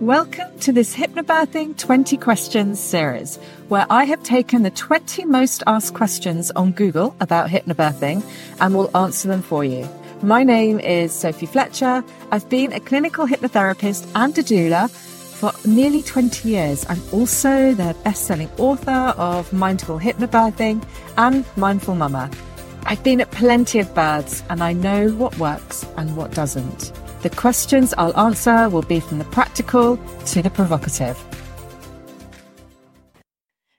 Welcome to this Hypnobirthing 20 Questions series, where I have taken the 20 most asked questions on Google about hypnobirthing and will answer them for you. My name is Sophie Fletcher. I've been a clinical hypnotherapist and a doula for nearly 20 years. I'm also the best selling author of Mindful Hypnobirthing and Mindful Mama. I've been at plenty of births and I know what works and what doesn't. The questions I'll answer will be from the practical to the provocative.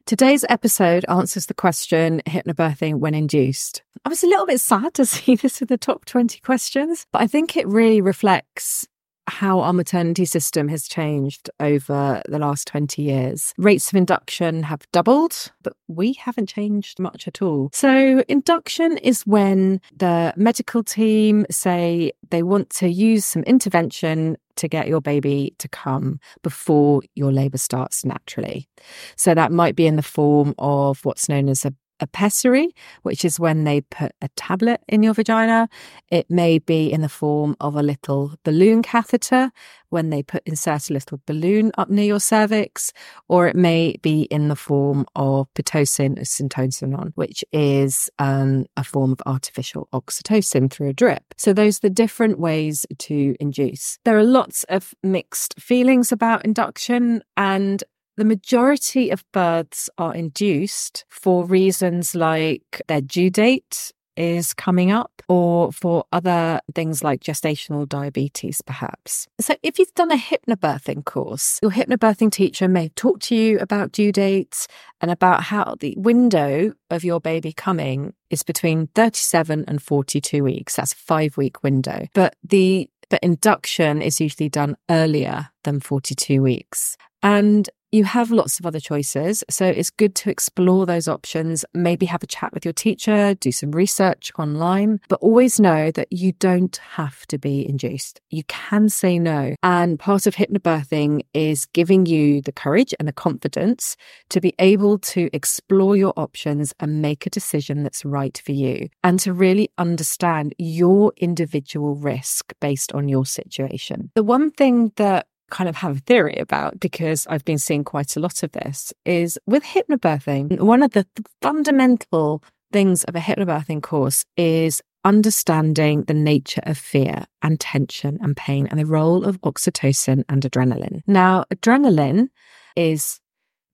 Today's episode answers the question hypnobirthing when induced. I was a little bit sad to see this in the top 20 questions, but I think it really reflects how our maternity system has changed over the last 20 years. Rates of induction have doubled, but we haven't changed much at all. So, induction is when the medical team say they want to use some intervention to get your baby to come before your labour starts naturally. So, that might be in the form of what's known as a a pessary, which is when they put a tablet in your vagina. It may be in the form of a little balloon catheter when they put insert a little balloon up near your cervix, or it may be in the form of pitocin or syntocinon, which is um, a form of artificial oxytocin through a drip. So those are the different ways to induce. There are lots of mixed feelings about induction and the majority of births are induced for reasons like their due date is coming up or for other things like gestational diabetes, perhaps. So, if you've done a hypnobirthing course, your hypnobirthing teacher may talk to you about due dates and about how the window of your baby coming is between 37 and 42 weeks. That's a five week window. But the but induction is usually done earlier than 42 weeks. And you have lots of other choices. So it's good to explore those options, maybe have a chat with your teacher, do some research online, but always know that you don't have to be induced. You can say no. And part of hypnobirthing is giving you the courage and the confidence to be able to explore your options and make a decision that's right for you and to really understand your individual risk based on your situation. The one thing that kind of have a theory about because I've been seeing quite a lot of this is with hypnobirthing, one of the fundamental things of a hypnobirthing course is understanding the nature of fear and tension and pain and the role of oxytocin and adrenaline. Now, adrenaline is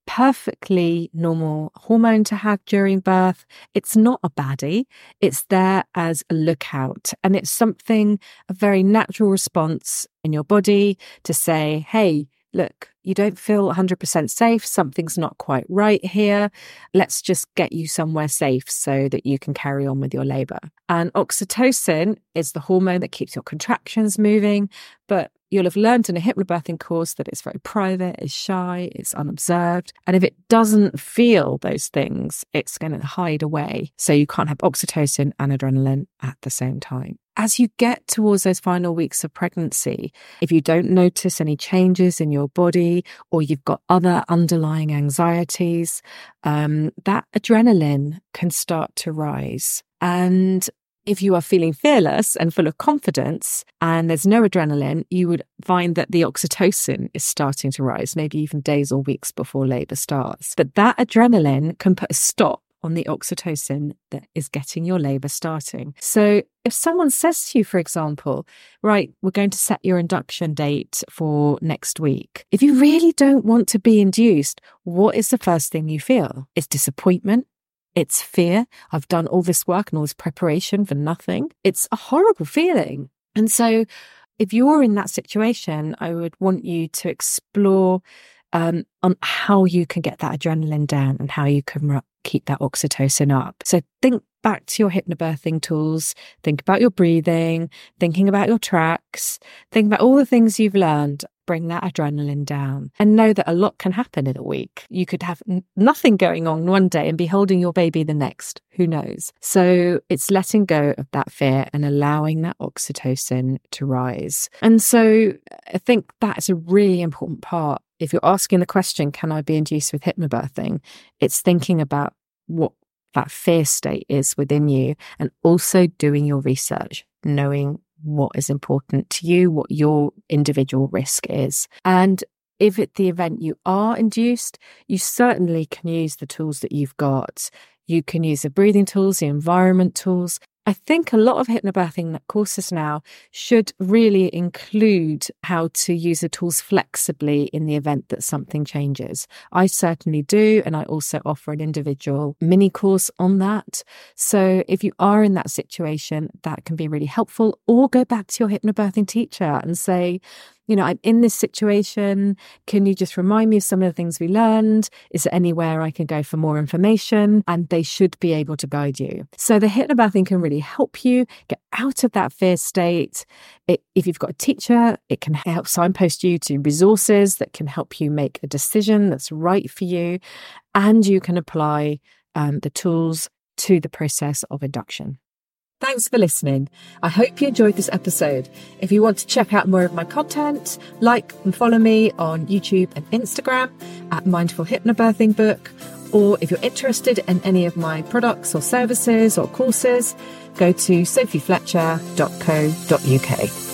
perfectly normal hormone to have during birth. It's not a baddie. It's there as a lookout. And it's something, a very natural response in your body to say, hey, look, you don't feel 100% safe. Something's not quite right here. Let's just get you somewhere safe so that you can carry on with your labor. And oxytocin is the hormone that keeps your contractions moving. But you'll have learned in a hypnobirthing course that it's very private, it's shy, it's unobserved. And if it doesn't feel those things, it's going to hide away. So you can't have oxytocin and adrenaline at the same time as you get towards those final weeks of pregnancy, if you don't notice any changes in your body or you've got other underlying anxieties, um, that adrenaline can start to rise. And if you are feeling fearless and full of confidence and there's no adrenaline, you would find that the oxytocin is starting to rise, maybe even days or weeks before labor starts. But that adrenaline can put a stop on the oxytocin that is getting your labor starting. So, if someone says to you, for example, right, we're going to set your induction date for next week, if you really don't want to be induced, what is the first thing you feel? It's disappointment. It's fear. I've done all this work and all this preparation for nothing. It's a horrible feeling. And so, if you're in that situation, I would want you to explore um, on how you can get that adrenaline down and how you can keep that oxytocin up. So think back to your hypnobirthing tools, think about your breathing, thinking about your tracks, think about all the things you've learned. Bring that adrenaline down and know that a lot can happen in a week. You could have n- nothing going on one day and be holding your baby the next. Who knows? So it's letting go of that fear and allowing that oxytocin to rise. And so I think that's a really important part if you're asking the question, can I be induced with hypnobirthing? It's thinking about what that fear state is within you and also doing your research, knowing what is important to you, what your individual risk is. And If at the event you are induced, you certainly can use the tools that you've got. You can use the breathing tools, the environment tools, I think a lot of hypnobirthing courses now should really include how to use the tools flexibly in the event that something changes. I certainly do. And I also offer an individual mini course on that. So if you are in that situation, that can be really helpful. Or go back to your hypnobirthing teacher and say, you know, I'm in this situation. Can you just remind me of some of the things we learned? Is there anywhere I can go for more information? And they should be able to guide you. So the hypnobirthing can really help you get out of that fear state. It, if you've got a teacher, it can help signpost you to resources that can help you make a decision that's right for you. And you can apply um, the tools to the process of induction. Thanks for listening. I hope you enjoyed this episode. If you want to check out more of my content, like and follow me on YouTube and Instagram at Mindful Hypnobirthing Book. Or if you're interested in any of my products or services or courses, go to sophiefletcher.co.uk.